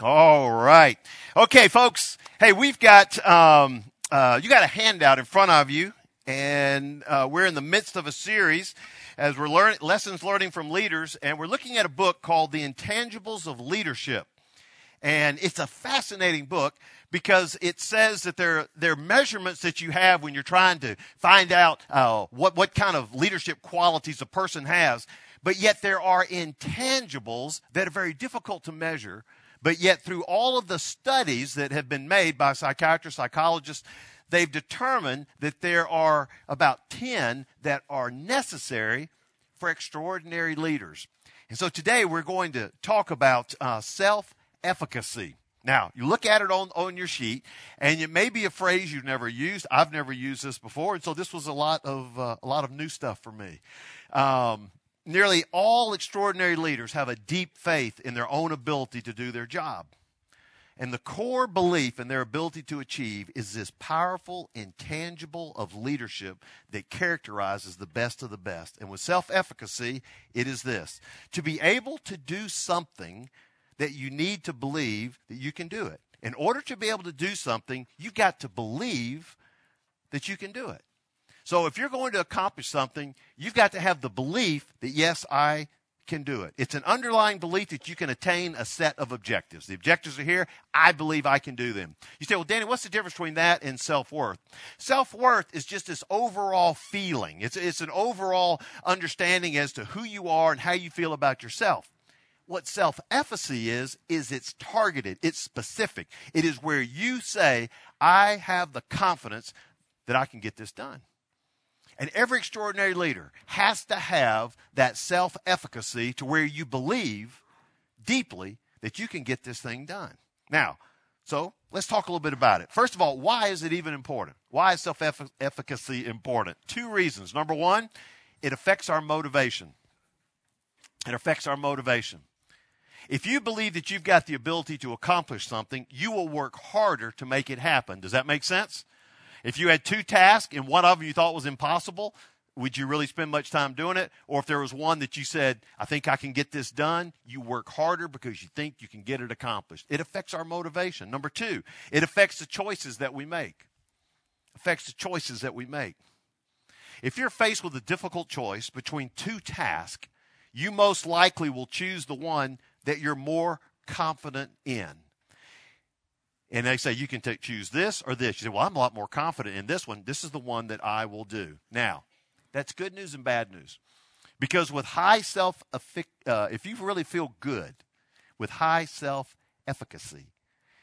All right. Okay, folks. Hey, we've got, um, uh, you got a handout in front of you, and uh, we're in the midst of a series as we're learning lessons learning from leaders, and we're looking at a book called The Intangibles of Leadership. And it's a fascinating book because it says that there, there are measurements that you have when you're trying to find out uh, what, what kind of leadership qualities a person has. But yet there are intangibles that are very difficult to measure but yet, through all of the studies that have been made by psychiatrists, psychologists, they've determined that there are about 10 that are necessary for extraordinary leaders. And so today we're going to talk about uh, self efficacy. Now, you look at it on, on your sheet, and it may be a phrase you've never used. I've never used this before, and so this was a lot of, uh, a lot of new stuff for me. Um, Nearly all extraordinary leaders have a deep faith in their own ability to do their job. And the core belief in their ability to achieve is this powerful intangible of leadership that characterizes the best of the best. And with self efficacy, it is this to be able to do something that you need to believe that you can do it. In order to be able to do something, you've got to believe that you can do it. So if you're going to accomplish something, you've got to have the belief that, yes, I can do it. It's an underlying belief that you can attain a set of objectives. The objectives are here. I believe I can do them. You say, well, Danny, what's the difference between that and self worth? Self worth is just this overall feeling, it's, it's an overall understanding as to who you are and how you feel about yourself. What self efficacy is, is it's targeted, it's specific. It is where you say, I have the confidence that I can get this done. And every extraordinary leader has to have that self efficacy to where you believe deeply that you can get this thing done. Now, so let's talk a little bit about it. First of all, why is it even important? Why is self efficacy important? Two reasons. Number one, it affects our motivation. It affects our motivation. If you believe that you've got the ability to accomplish something, you will work harder to make it happen. Does that make sense? If you had two tasks and one of them you thought was impossible, would you really spend much time doing it? Or if there was one that you said, I think I can get this done, you work harder because you think you can get it accomplished. It affects our motivation. Number two, it affects the choices that we make. Affects the choices that we make. If you're faced with a difficult choice between two tasks, you most likely will choose the one that you're more confident in and they say you can t- choose this or this. You say, well, I'm a lot more confident in this one. This is the one that I will do. Now, that's good news and bad news. Because with high self, uh, if you really feel good with high self efficacy,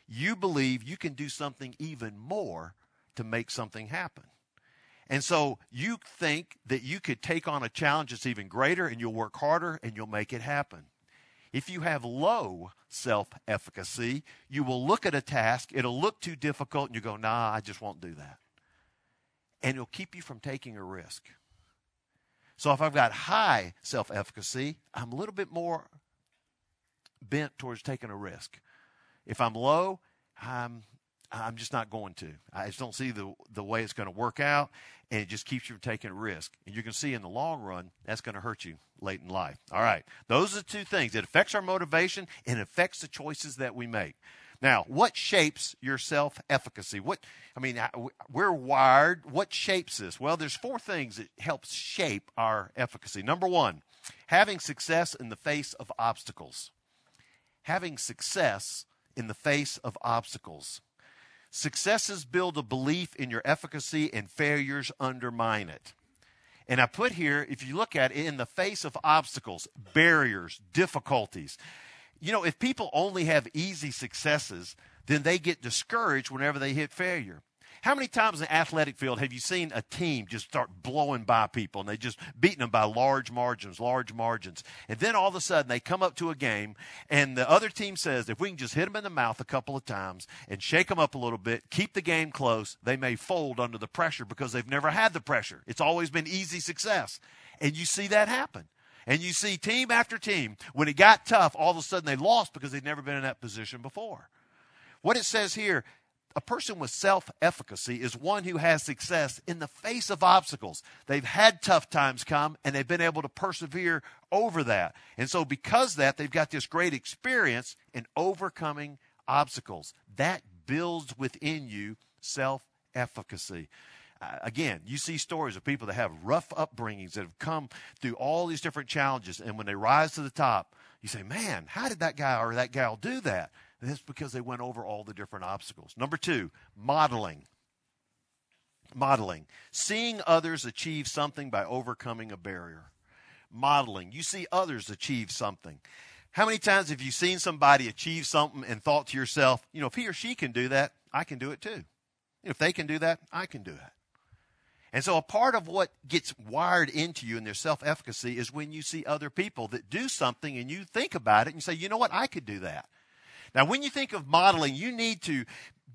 you believe you can do something even more to make something happen. And so you think that you could take on a challenge that's even greater and you'll work harder and you'll make it happen. If you have low self efficacy, you will look at a task, it'll look too difficult, and you go, nah, I just won't do that. And it'll keep you from taking a risk. So if I've got high self efficacy, I'm a little bit more bent towards taking a risk. If I'm low, I'm I'm just not going to. I just don't see the the way it's going to work out, and it just keeps you from taking a risk. And you can see in the long run that's going to hurt you late in life. All right, those are the two things. It affects our motivation and it affects the choices that we make. Now, what shapes your self efficacy? What I mean, we're wired. What shapes this? Well, there's four things that helps shape our efficacy. Number one, having success in the face of obstacles. Having success in the face of obstacles. Successes build a belief in your efficacy, and failures undermine it. And I put here, if you look at it, in the face of obstacles, barriers, difficulties. You know, if people only have easy successes, then they get discouraged whenever they hit failure. How many times in the athletic field have you seen a team just start blowing by people and they just beating them by large margins, large margins? And then all of a sudden they come up to a game and the other team says, if we can just hit them in the mouth a couple of times and shake them up a little bit, keep the game close, they may fold under the pressure because they've never had the pressure. It's always been easy success. And you see that happen. And you see team after team, when it got tough, all of a sudden they lost because they'd never been in that position before. What it says here, a person with self efficacy is one who has success in the face of obstacles. They've had tough times come and they've been able to persevere over that. And so, because that, they've got this great experience in overcoming obstacles. That builds within you self efficacy. Uh, again, you see stories of people that have rough upbringings that have come through all these different challenges, and when they rise to the top, you say, Man, how did that guy or that gal do that? That's because they went over all the different obstacles. Number two, modeling. Modeling. Seeing others achieve something by overcoming a barrier. Modeling. You see others achieve something. How many times have you seen somebody achieve something and thought to yourself, you know, if he or she can do that, I can do it too. If they can do that, I can do it. And so a part of what gets wired into you in their self efficacy is when you see other people that do something and you think about it and you say, you know what, I could do that. Now, when you think of modeling, you need to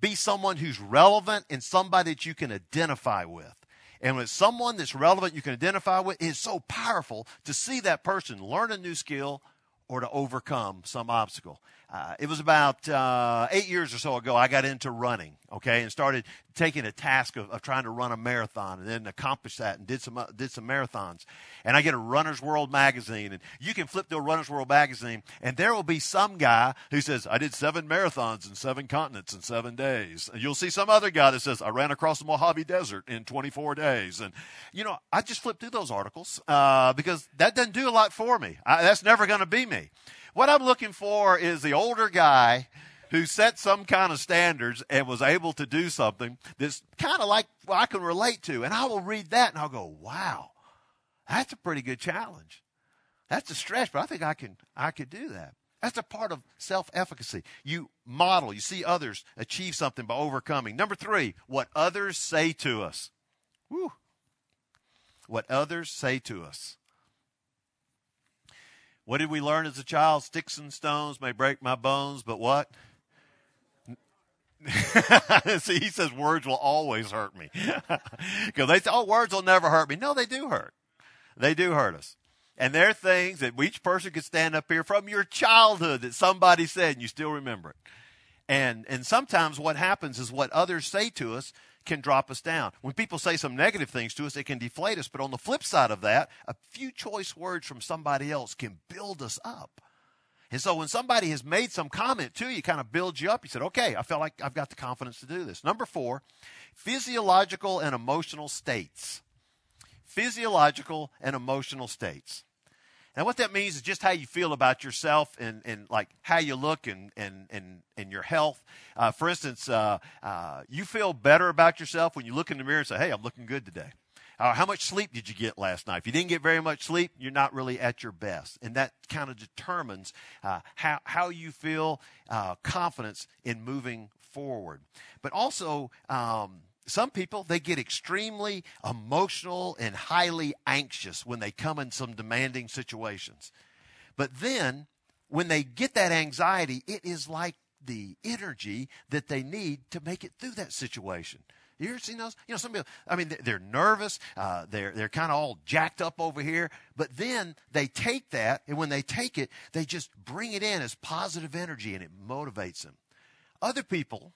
be someone who's relevant and somebody that you can identify with. And with someone that's relevant you can identify with, it's so powerful to see that person learn a new skill or to overcome some obstacle. Uh, it was about uh, eight years or so ago, I got into running, okay, and started taking a task of, of trying to run a marathon and then accomplished that and did some, uh, did some marathons. And I get a Runner's World magazine, and you can flip to a Runner's World magazine, and there will be some guy who says, I did seven marathons in seven continents in seven days. And you'll see some other guy that says, I ran across the Mojave Desert in 24 days. And, you know, I just flip through those articles uh, because that doesn't do a lot for me. I, that's never going to be me. What I'm looking for is the older guy who set some kind of standards and was able to do something that's kind of like well, I can relate to. And I will read that and I'll go, wow, that's a pretty good challenge. That's a stretch, but I think I can I could do that. That's a part of self-efficacy. You model, you see others achieve something by overcoming. Number three, what others say to us. Woo. What others say to us. What did we learn as a child? Sticks and stones may break my bones, but what? See, he says words will always hurt me. Because they say, oh, words will never hurt me. No, they do hurt. They do hurt us. And there are things that each person could stand up here from your childhood that somebody said and you still remember it. And, and sometimes what happens is what others say to us can drop us down. When people say some negative things to us, it can deflate us. But on the flip side of that, a few choice words from somebody else can build us up. And so when somebody has made some comment to you, kind of builds you up. You said, okay, I feel like I've got the confidence to do this. Number four, physiological and emotional states. Physiological and emotional states. Now, what that means is just how you feel about yourself and, and like how you look and, and, and, and your health. Uh, for instance, uh, uh, you feel better about yourself when you look in the mirror and say, hey, I'm looking good today. Uh, how much sleep did you get last night? If you didn't get very much sleep, you're not really at your best. And that kind of determines uh, how, how you feel uh, confidence in moving forward. But also, um, some people they get extremely emotional and highly anxious when they come in some demanding situations but then when they get that anxiety it is like the energy that they need to make it through that situation you ever seen those? You know, some people, I mean, they're nervous. Uh, they're, they're kind of all jacked up over here. But then they take that, and when they take it, they just bring it in as positive energy, and it motivates them. Other people,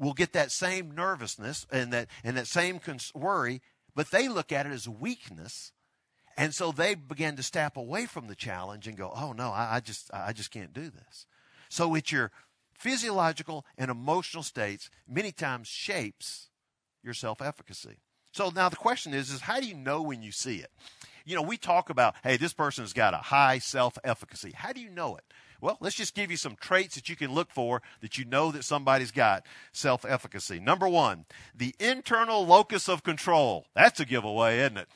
will get that same nervousness and that, and that same cons- worry, but they look at it as weakness. And so they begin to step away from the challenge and go, oh no, I, I just, I just can't do this. So it's your physiological and emotional states many times shapes your self-efficacy. So now the question is, is how do you know when you see it? You know, we talk about, hey, this person's got a high self-efficacy. How do you know it? Well, let's just give you some traits that you can look for that you know that somebody's got self efficacy. Number one, the internal locus of control. That's a giveaway, isn't it?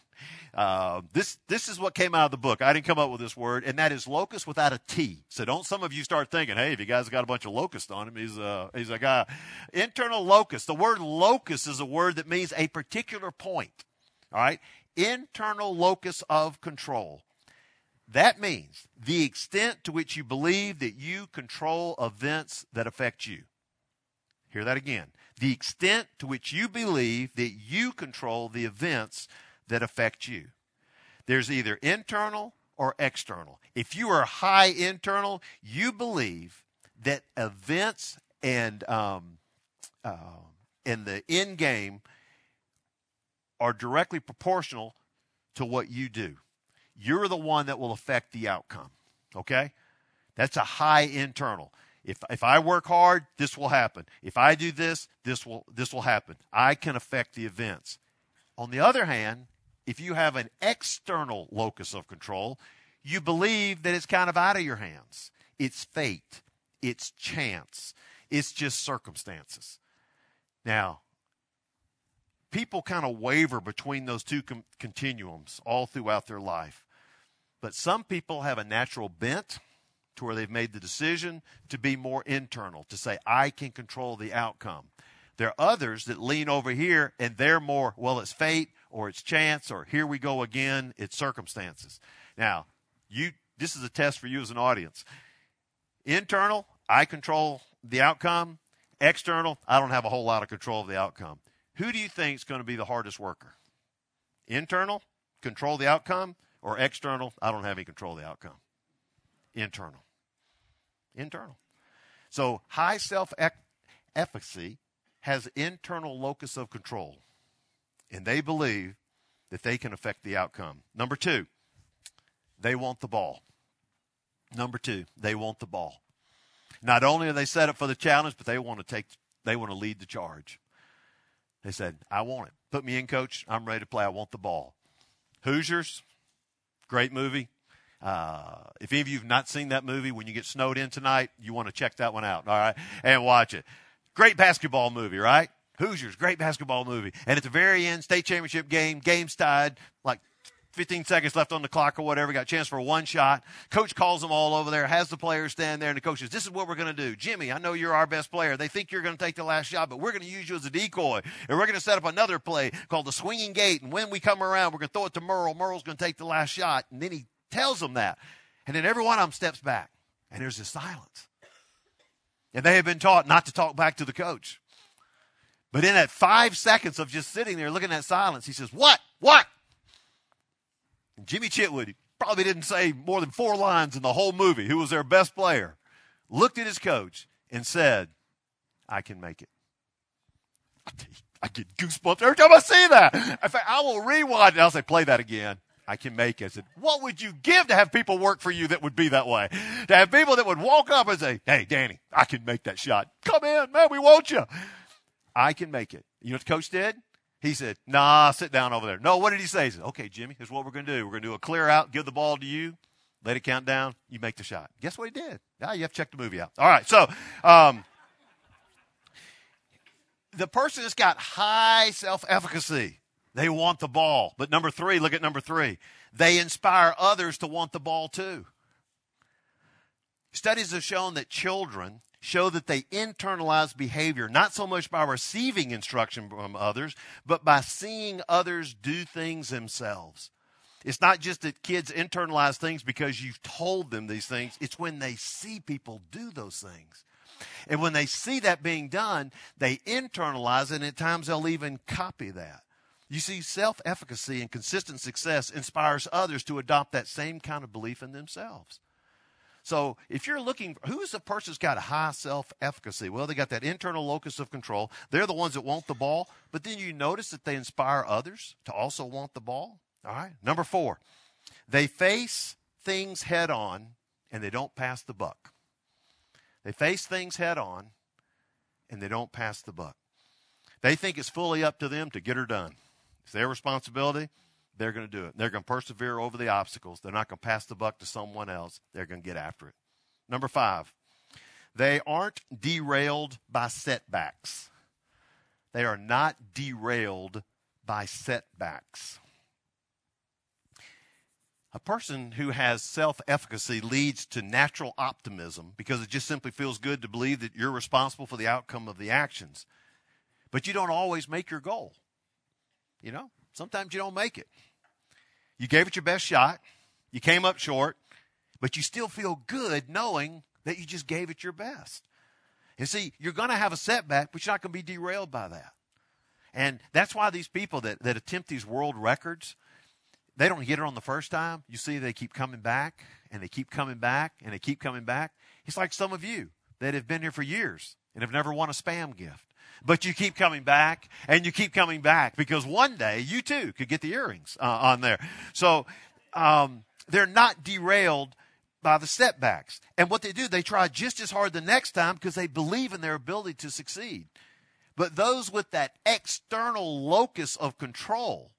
Uh, this this is what came out of the book. I didn't come up with this word, and that is locus without a T. So don't some of you start thinking, "Hey, if you guys got a bunch of locust on him, he's a he's a guy." Internal locus. The word locus is a word that means a particular point. All right, internal locus of control. That means the extent to which you believe that you control events that affect you. Hear that again. The extent to which you believe that you control the events that affect you. There's either internal or external. If you are high internal, you believe that events and um, uh, and the end game are directly proportional to what you do. You're the one that will affect the outcome. Okay? That's a high internal. If, if I work hard, this will happen. If I do this, this will, this will happen. I can affect the events. On the other hand, if you have an external locus of control, you believe that it's kind of out of your hands. It's fate. It's chance. It's just circumstances. Now, people kind of waver between those two com- continuums all throughout their life. But some people have a natural bent to where they've made the decision to be more internal, to say, I can control the outcome. There are others that lean over here and they're more, well, it's fate or it's chance or here we go again, it's circumstances. Now, you this is a test for you as an audience. Internal, I control the outcome. External, I don't have a whole lot of control of the outcome. Who do you think is going to be the hardest worker? Internal, control the outcome, or external, I don't have any control of the outcome? Internal. Internal. So high self efficacy has internal locus of control, and they believe that they can affect the outcome. Number two, they want the ball. Number two, they want the ball. Not only are they set up for the challenge, but they want to take, they want to lead the charge. They said, I want it. Put me in, coach. I'm ready to play. I want the ball. Hoosiers, great movie. Uh, if any of you have not seen that movie, when you get snowed in tonight, you want to check that one out, all right, and watch it. Great basketball movie, right? Hoosiers, great basketball movie. And at the very end, state championship game, game's tied, like 15 seconds left on the clock or whatever, got a chance for one shot. Coach calls them all over there, has the players stand there, and the coach says, This is what we're going to do. Jimmy, I know you're our best player. They think you're going to take the last shot, but we're going to use you as a decoy. And we're going to set up another play called the swinging gate. And when we come around, we're going to throw it to Merle. Merle's going to take the last shot. And then he tells them that. And then every one of them steps back, and there's this silence. And they have been taught not to talk back to the coach. But in that five seconds of just sitting there looking at silence, he says, What? What? Jimmy Chitwood probably didn't say more than four lines in the whole movie, who was their best player, looked at his coach and said, I can make it. I get goosebumps every time I see that. In fact, I will rewind and I'll say, play that again. I can make it. I said, what would you give to have people work for you that would be that way? To have people that would walk up and say, hey, Danny, I can make that shot. Come in, man, we want you. I can make it. You know what the coach did? He said, nah, sit down over there. No, what did he say? He said, okay, Jimmy, here's what we're going to do. We're going to do a clear out, give the ball to you, let it count down, you make the shot. Guess what he did? Now you have to check the movie out. All right, so um, the person that's got high self efficacy, they want the ball. But number three, look at number three. They inspire others to want the ball too. Studies have shown that children show that they internalize behavior, not so much by receiving instruction from others, but by seeing others do things themselves. It's not just that kids internalize things because you've told them these things, it's when they see people do those things. And when they see that being done, they internalize it, and at times they'll even copy that. You see, self efficacy and consistent success inspires others to adopt that same kind of belief in themselves. So if you're looking, who's the person who's got high self efficacy? Well, they got that internal locus of control. They're the ones that want the ball, but then you notice that they inspire others to also want the ball. All right. Number four, they face things head on and they don't pass the buck. They face things head on and they don't pass the buck. They think it's fully up to them to get her done. It's their responsibility they're going to do it. They're going to persevere over the obstacles. They're not going to pass the buck to someone else. They're going to get after it. Number five, they aren't derailed by setbacks. They are not derailed by setbacks. A person who has self efficacy leads to natural optimism because it just simply feels good to believe that you're responsible for the outcome of the actions. But you don't always make your goal. You know, sometimes you don't make it. You gave it your best shot. You came up short, but you still feel good knowing that you just gave it your best. And see, you're going to have a setback, but you're not going to be derailed by that. And that's why these people that, that attempt these world records, they don't get it on the first time. You see, they keep coming back and they keep coming back and they keep coming back. It's like some of you that have been here for years and have never won a spam gift. But you keep coming back and you keep coming back because one day you too could get the earrings uh, on there. So um, they're not derailed by the setbacks. And what they do, they try just as hard the next time because they believe in their ability to succeed. But those with that external locus of control,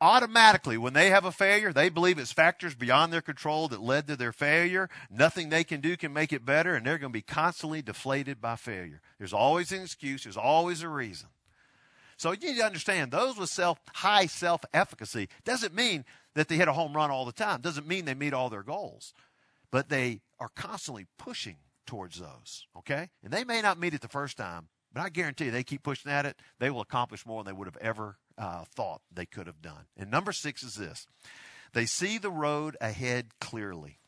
automatically, when they have a failure, they believe it's factors beyond their control that led to their failure. Nothing they can do can make it better, and they're going to be constantly deflated by failure. There's always an excuse, there's always a reason. So you need to understand those with self high self efficacy doesn't mean that they hit a home run all the time. Doesn't mean they meet all their goals. But they are constantly pushing towards those. Okay? And they may not meet it the first time, but I guarantee you they keep pushing at it, they will accomplish more than they would have ever uh, thought they could have done. And number six is this they see the road ahead clearly.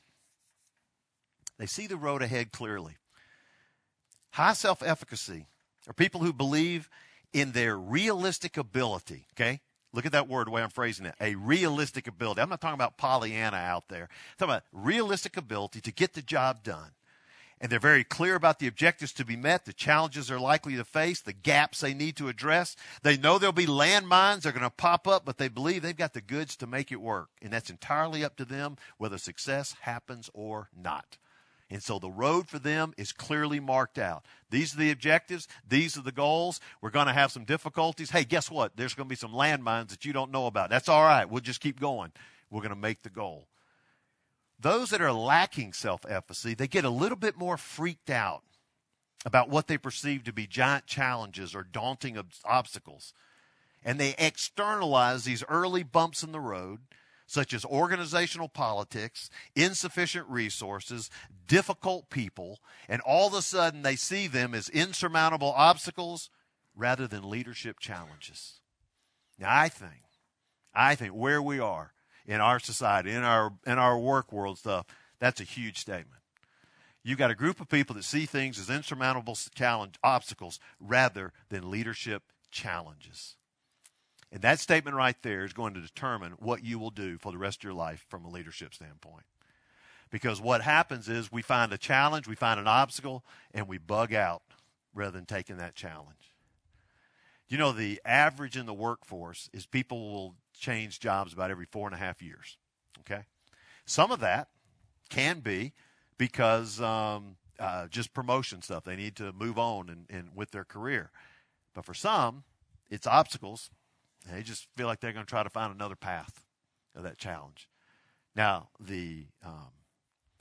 They see the road ahead clearly. High self efficacy are people who believe in their realistic ability. Okay? Look at that word, the way I'm phrasing it. A realistic ability. I'm not talking about Pollyanna out there. I'm talking about realistic ability to get the job done and they're very clear about the objectives to be met, the challenges they're likely to face, the gaps they need to address. They know there'll be landmines that are going to pop up, but they believe they've got the goods to make it work. And that's entirely up to them whether success happens or not. And so the road for them is clearly marked out. These are the objectives. These are the goals. We're going to have some difficulties. Hey, guess what? There's going to be some landmines that you don't know about. That's all right. We'll just keep going. We're going to make the goal. Those that are lacking self efficacy, they get a little bit more freaked out about what they perceive to be giant challenges or daunting ob- obstacles. And they externalize these early bumps in the road, such as organizational politics, insufficient resources, difficult people, and all of a sudden they see them as insurmountable obstacles rather than leadership challenges. Now, I think, I think where we are in our society, in our in our work world stuff, that's a huge statement. You've got a group of people that see things as insurmountable challenge obstacles rather than leadership challenges. And that statement right there is going to determine what you will do for the rest of your life from a leadership standpoint. Because what happens is we find a challenge, we find an obstacle, and we bug out rather than taking that challenge. You know, the average in the workforce is people will change jobs about every four and a half years. Okay? Some of that can be because um, uh, just promotion stuff. They need to move on and, and with their career. But for some, it's obstacles. They just feel like they're going to try to find another path of that challenge. Now, the um,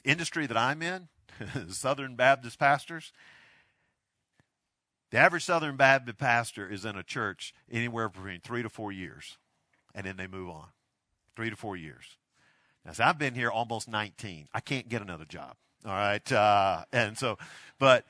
industry that I'm in, Southern Baptist pastors, the average Southern Baptist pastor is in a church anywhere between three to four years, and then they move on. Three to four years. Now, so I've been here almost 19. I can't get another job. All right. Uh, and so, but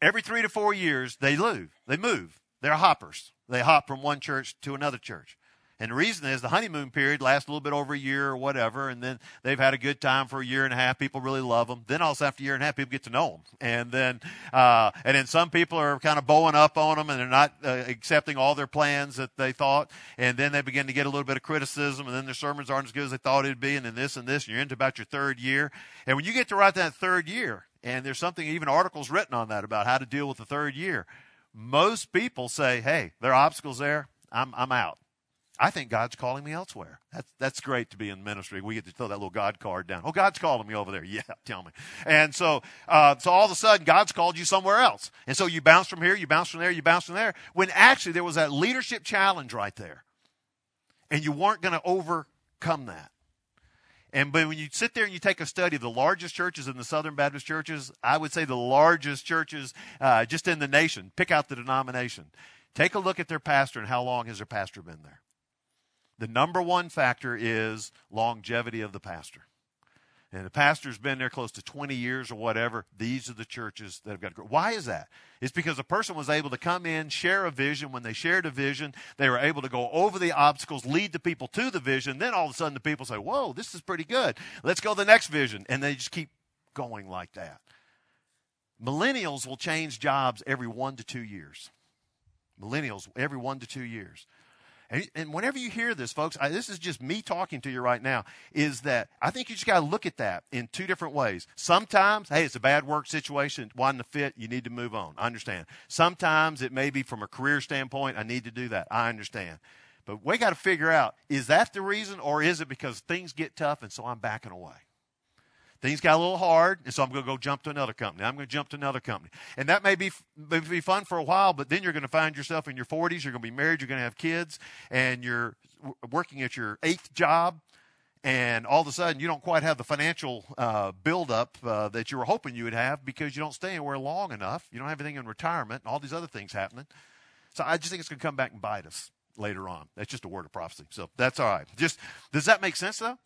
every three to four years, they move. They move. They're hoppers. They hop from one church to another church. And the reason is the honeymoon period lasts a little bit over a year or whatever, and then they've had a good time for a year and a half. People really love them. Then also after a year and a half, people get to know them, and then uh, and then some people are kind of bowing up on them, and they're not uh, accepting all their plans that they thought, and then they begin to get a little bit of criticism, and then their sermons aren't as good as they thought it'd be, and then this and this, and you're into about your third year, and when you get to write that third year, and there's something even articles written on that about how to deal with the third year. Most people say, "Hey, there are obstacles there. I'm I'm out." I think God's calling me elsewhere. That's, that's great to be in ministry. We get to throw that little God card down. Oh, God's calling me over there. Yeah, tell me. And so, uh, so all of a sudden, God's called you somewhere else. And so you bounce from here, you bounce from there, you bounce from there. When actually there was that leadership challenge right there. And you weren't going to overcome that. And but when you sit there and you take a study of the largest churches in the Southern Baptist churches, I would say the largest churches uh, just in the nation. Pick out the denomination. Take a look at their pastor and how long has their pastor been there. The number one factor is longevity of the pastor. And the pastor's been there close to 20 years or whatever. These are the churches that have got to grow. Why is that? It's because a person was able to come in, share a vision. When they shared a vision, they were able to go over the obstacles, lead the people to the vision. Then all of a sudden the people say, Whoa, this is pretty good. Let's go the next vision. And they just keep going like that. Millennials will change jobs every one to two years. Millennials, every one to two years. And, and whenever you hear this, folks, I, this is just me talking to you right now, is that I think you just got to look at that in two different ways. Sometimes, hey, it's a bad work situation, wanting to fit, you need to move on. I understand. Sometimes it may be from a career standpoint, I need to do that. I understand. But we got to figure out, is that the reason or is it because things get tough and so I'm backing away? Things got a little hard, and so I'm going to go jump to another company. I'm going to jump to another company. And that may be, may be fun for a while, but then you're going to find yourself in your 40s, you're going to be married, you're going to have kids, and you're working at your eighth job, and all of a sudden you don't quite have the financial uh, buildup uh, that you were hoping you would have because you don't stay anywhere long enough. You don't have anything in retirement, and all these other things happening. So I just think it's going to come back and bite us later on. That's just a word of prophecy. So that's all right. Just does that make sense though?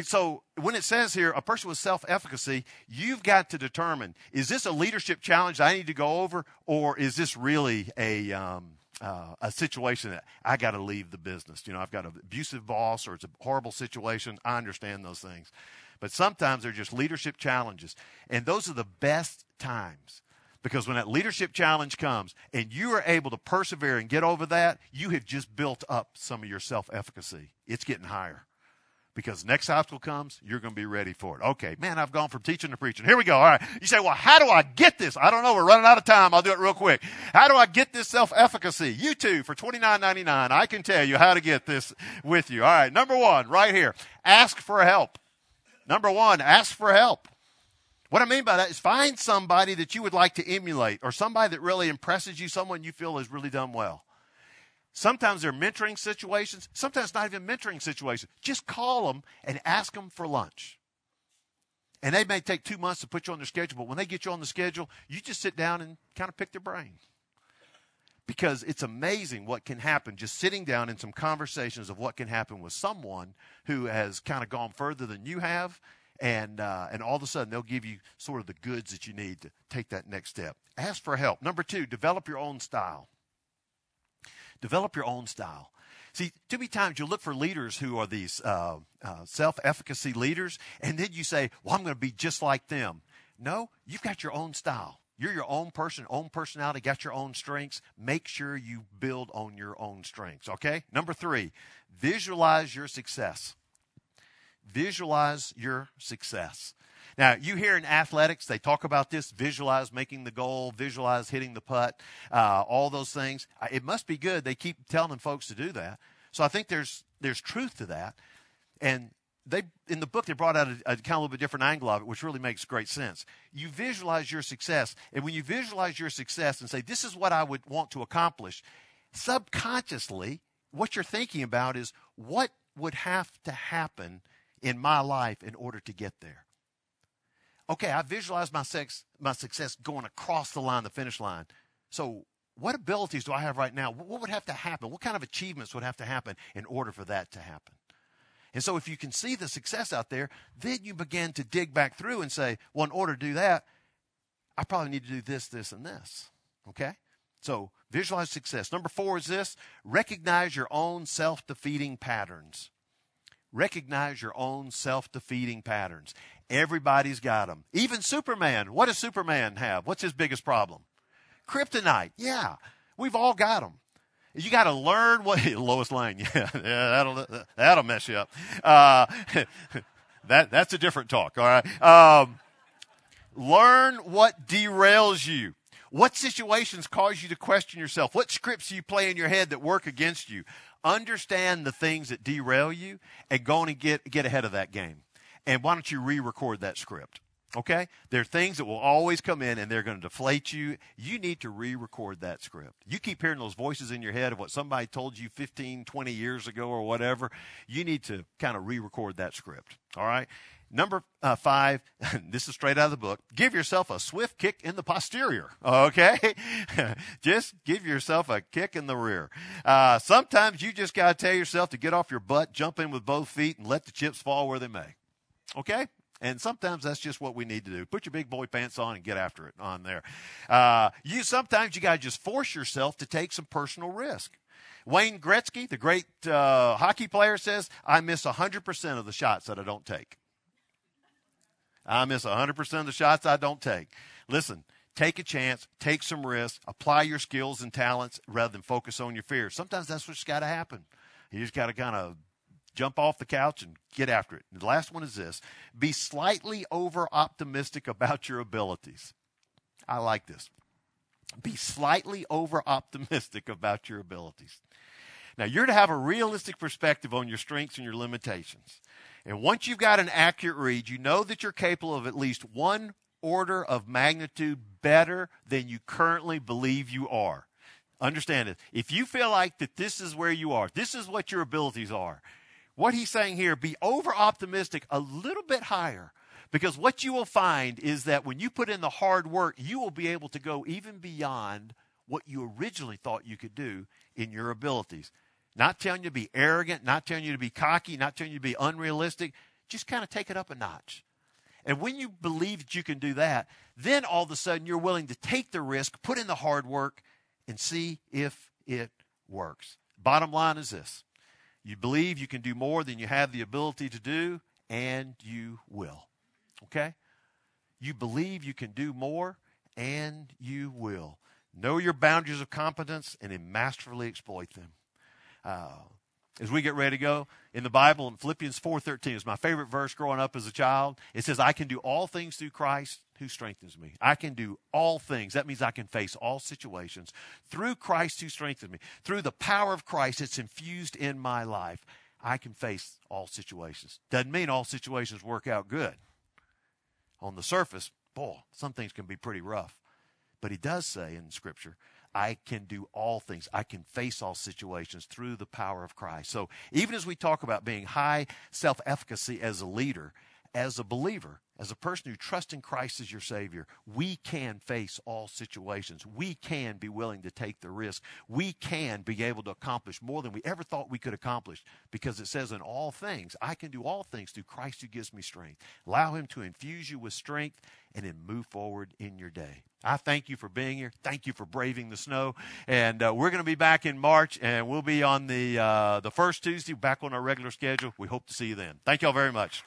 So when it says here, a person with self-efficacy, you've got to determine, is this a leadership challenge I need to go over, or is this really a, um, uh, a situation that I got to leave the business? You know, I've got an abusive boss or it's a horrible situation. I understand those things. But sometimes they're just leadership challenges. And those are the best times. Because when that leadership challenge comes and you are able to persevere and get over that, you have just built up some of your self efficacy. It's getting higher because next obstacle comes, you're going to be ready for it. Okay, man, I've gone from teaching to preaching. Here we go. All right. You say, well, how do I get this? I don't know. We're running out of time. I'll do it real quick. How do I get this self-efficacy? You too, for $29.99, I can tell you how to get this with you. All right. Number one, right here. Ask for help. Number one, ask for help. What I mean by that is find somebody that you would like to emulate or somebody that really impresses you, someone you feel has really done well. Sometimes they're mentoring situations, sometimes not even mentoring situations. Just call them and ask them for lunch. And they may take two months to put you on their schedule, but when they get you on the schedule, you just sit down and kind of pick their brain. Because it's amazing what can happen just sitting down in some conversations of what can happen with someone who has kind of gone further than you have. And, uh, and all of a sudden, they'll give you sort of the goods that you need to take that next step. Ask for help. Number two, develop your own style. Develop your own style. See, too many times you look for leaders who are these uh, uh, self efficacy leaders, and then you say, Well, I'm going to be just like them. No, you've got your own style. You're your own person, own personality, got your own strengths. Make sure you build on your own strengths, okay? Number three, visualize your success. Visualize your success. Now, you hear in athletics, they talk about this visualize making the goal, visualize hitting the putt, uh, all those things. It must be good. They keep telling folks to do that. So I think there's, there's truth to that. And they, in the book, they brought out a, a kind of a little bit different angle of it, which really makes great sense. You visualize your success. And when you visualize your success and say, this is what I would want to accomplish, subconsciously, what you're thinking about is what would have to happen in my life in order to get there okay, I visualize my, sex, my success going across the line, the finish line. So, what abilities do I have right now? What would have to happen? What kind of achievements would have to happen in order for that to happen? And so, if you can see the success out there, then you begin to dig back through and say, well, in order to do that, I probably need to do this, this, and this. Okay? So, visualize success. Number four is this recognize your own self defeating patterns. Recognize your own self defeating patterns. Everybody's got them. Even Superman. What does Superman have? What's his biggest problem? Kryptonite. Yeah, we've all got them. You got to learn what Lois Lane. Yeah, yeah, that'll that'll mess you up. Uh, that that's a different talk. All right. Um, learn what derails you. What situations cause you to question yourself? What scripts do you play in your head that work against you? Understand the things that derail you and go on and get get ahead of that game. And why don't you re record that script? Okay? There are things that will always come in and they're going to deflate you. You need to re record that script. You keep hearing those voices in your head of what somebody told you 15, 20 years ago or whatever. You need to kind of re record that script. All right? Number uh, five, this is straight out of the book. Give yourself a swift kick in the posterior. Okay? just give yourself a kick in the rear. Uh, sometimes you just got to tell yourself to get off your butt, jump in with both feet, and let the chips fall where they may. Okay? And sometimes that's just what we need to do. Put your big boy pants on and get after it on there. Uh, you sometimes you got to just force yourself to take some personal risk. Wayne Gretzky, the great uh, hockey player, says, "I miss 100% of the shots that I don't take. I miss 100% of the shots I don't take." Listen, Take a chance, take some risks, apply your skills and talents rather than focus on your fears. Sometimes that's what's got to happen. You just got to kind of jump off the couch and get after it. The last one is this be slightly over optimistic about your abilities. I like this. Be slightly over optimistic about your abilities. Now, you're to have a realistic perspective on your strengths and your limitations. And once you've got an accurate read, you know that you're capable of at least one order of magnitude better than you currently believe you are. Understand it. If you feel like that this is where you are, this is what your abilities are. What he's saying here, be over optimistic a little bit higher. Because what you will find is that when you put in the hard work, you will be able to go even beyond what you originally thought you could do in your abilities. Not telling you to be arrogant, not telling you to be cocky, not telling you to be unrealistic. Just kind of take it up a notch. And when you believe that you can do that, then all of a sudden you're willing to take the risk, put in the hard work, and see if it works. Bottom line is this you believe you can do more than you have the ability to do, and you will. Okay? You believe you can do more, and you will. Know your boundaries of competence and then masterfully exploit them. Uh, as we get ready to go in the bible in philippians 4.13 is my favorite verse growing up as a child. It says i can do all things through christ who strengthens me. I can do all things. That means i can face all situations through christ who strengthens me. Through the power of christ that's infused in my life i can face all situations. Doesn't mean all situations work out good. On the surface boy some things can be pretty rough. But he does say in scripture I can do all things. I can face all situations through the power of Christ. So even as we talk about being high self efficacy as a leader, as a believer, as a person who trusts in Christ as your Savior, we can face all situations. We can be willing to take the risk. We can be able to accomplish more than we ever thought we could accomplish because it says, in all things, I can do all things through Christ who gives me strength. Allow Him to infuse you with strength and then move forward in your day. I thank you for being here. Thank you for braving the snow. And uh, we're going to be back in March, and we'll be on the uh, the first Tuesday back on our regular schedule. We hope to see you then. Thank y'all very much.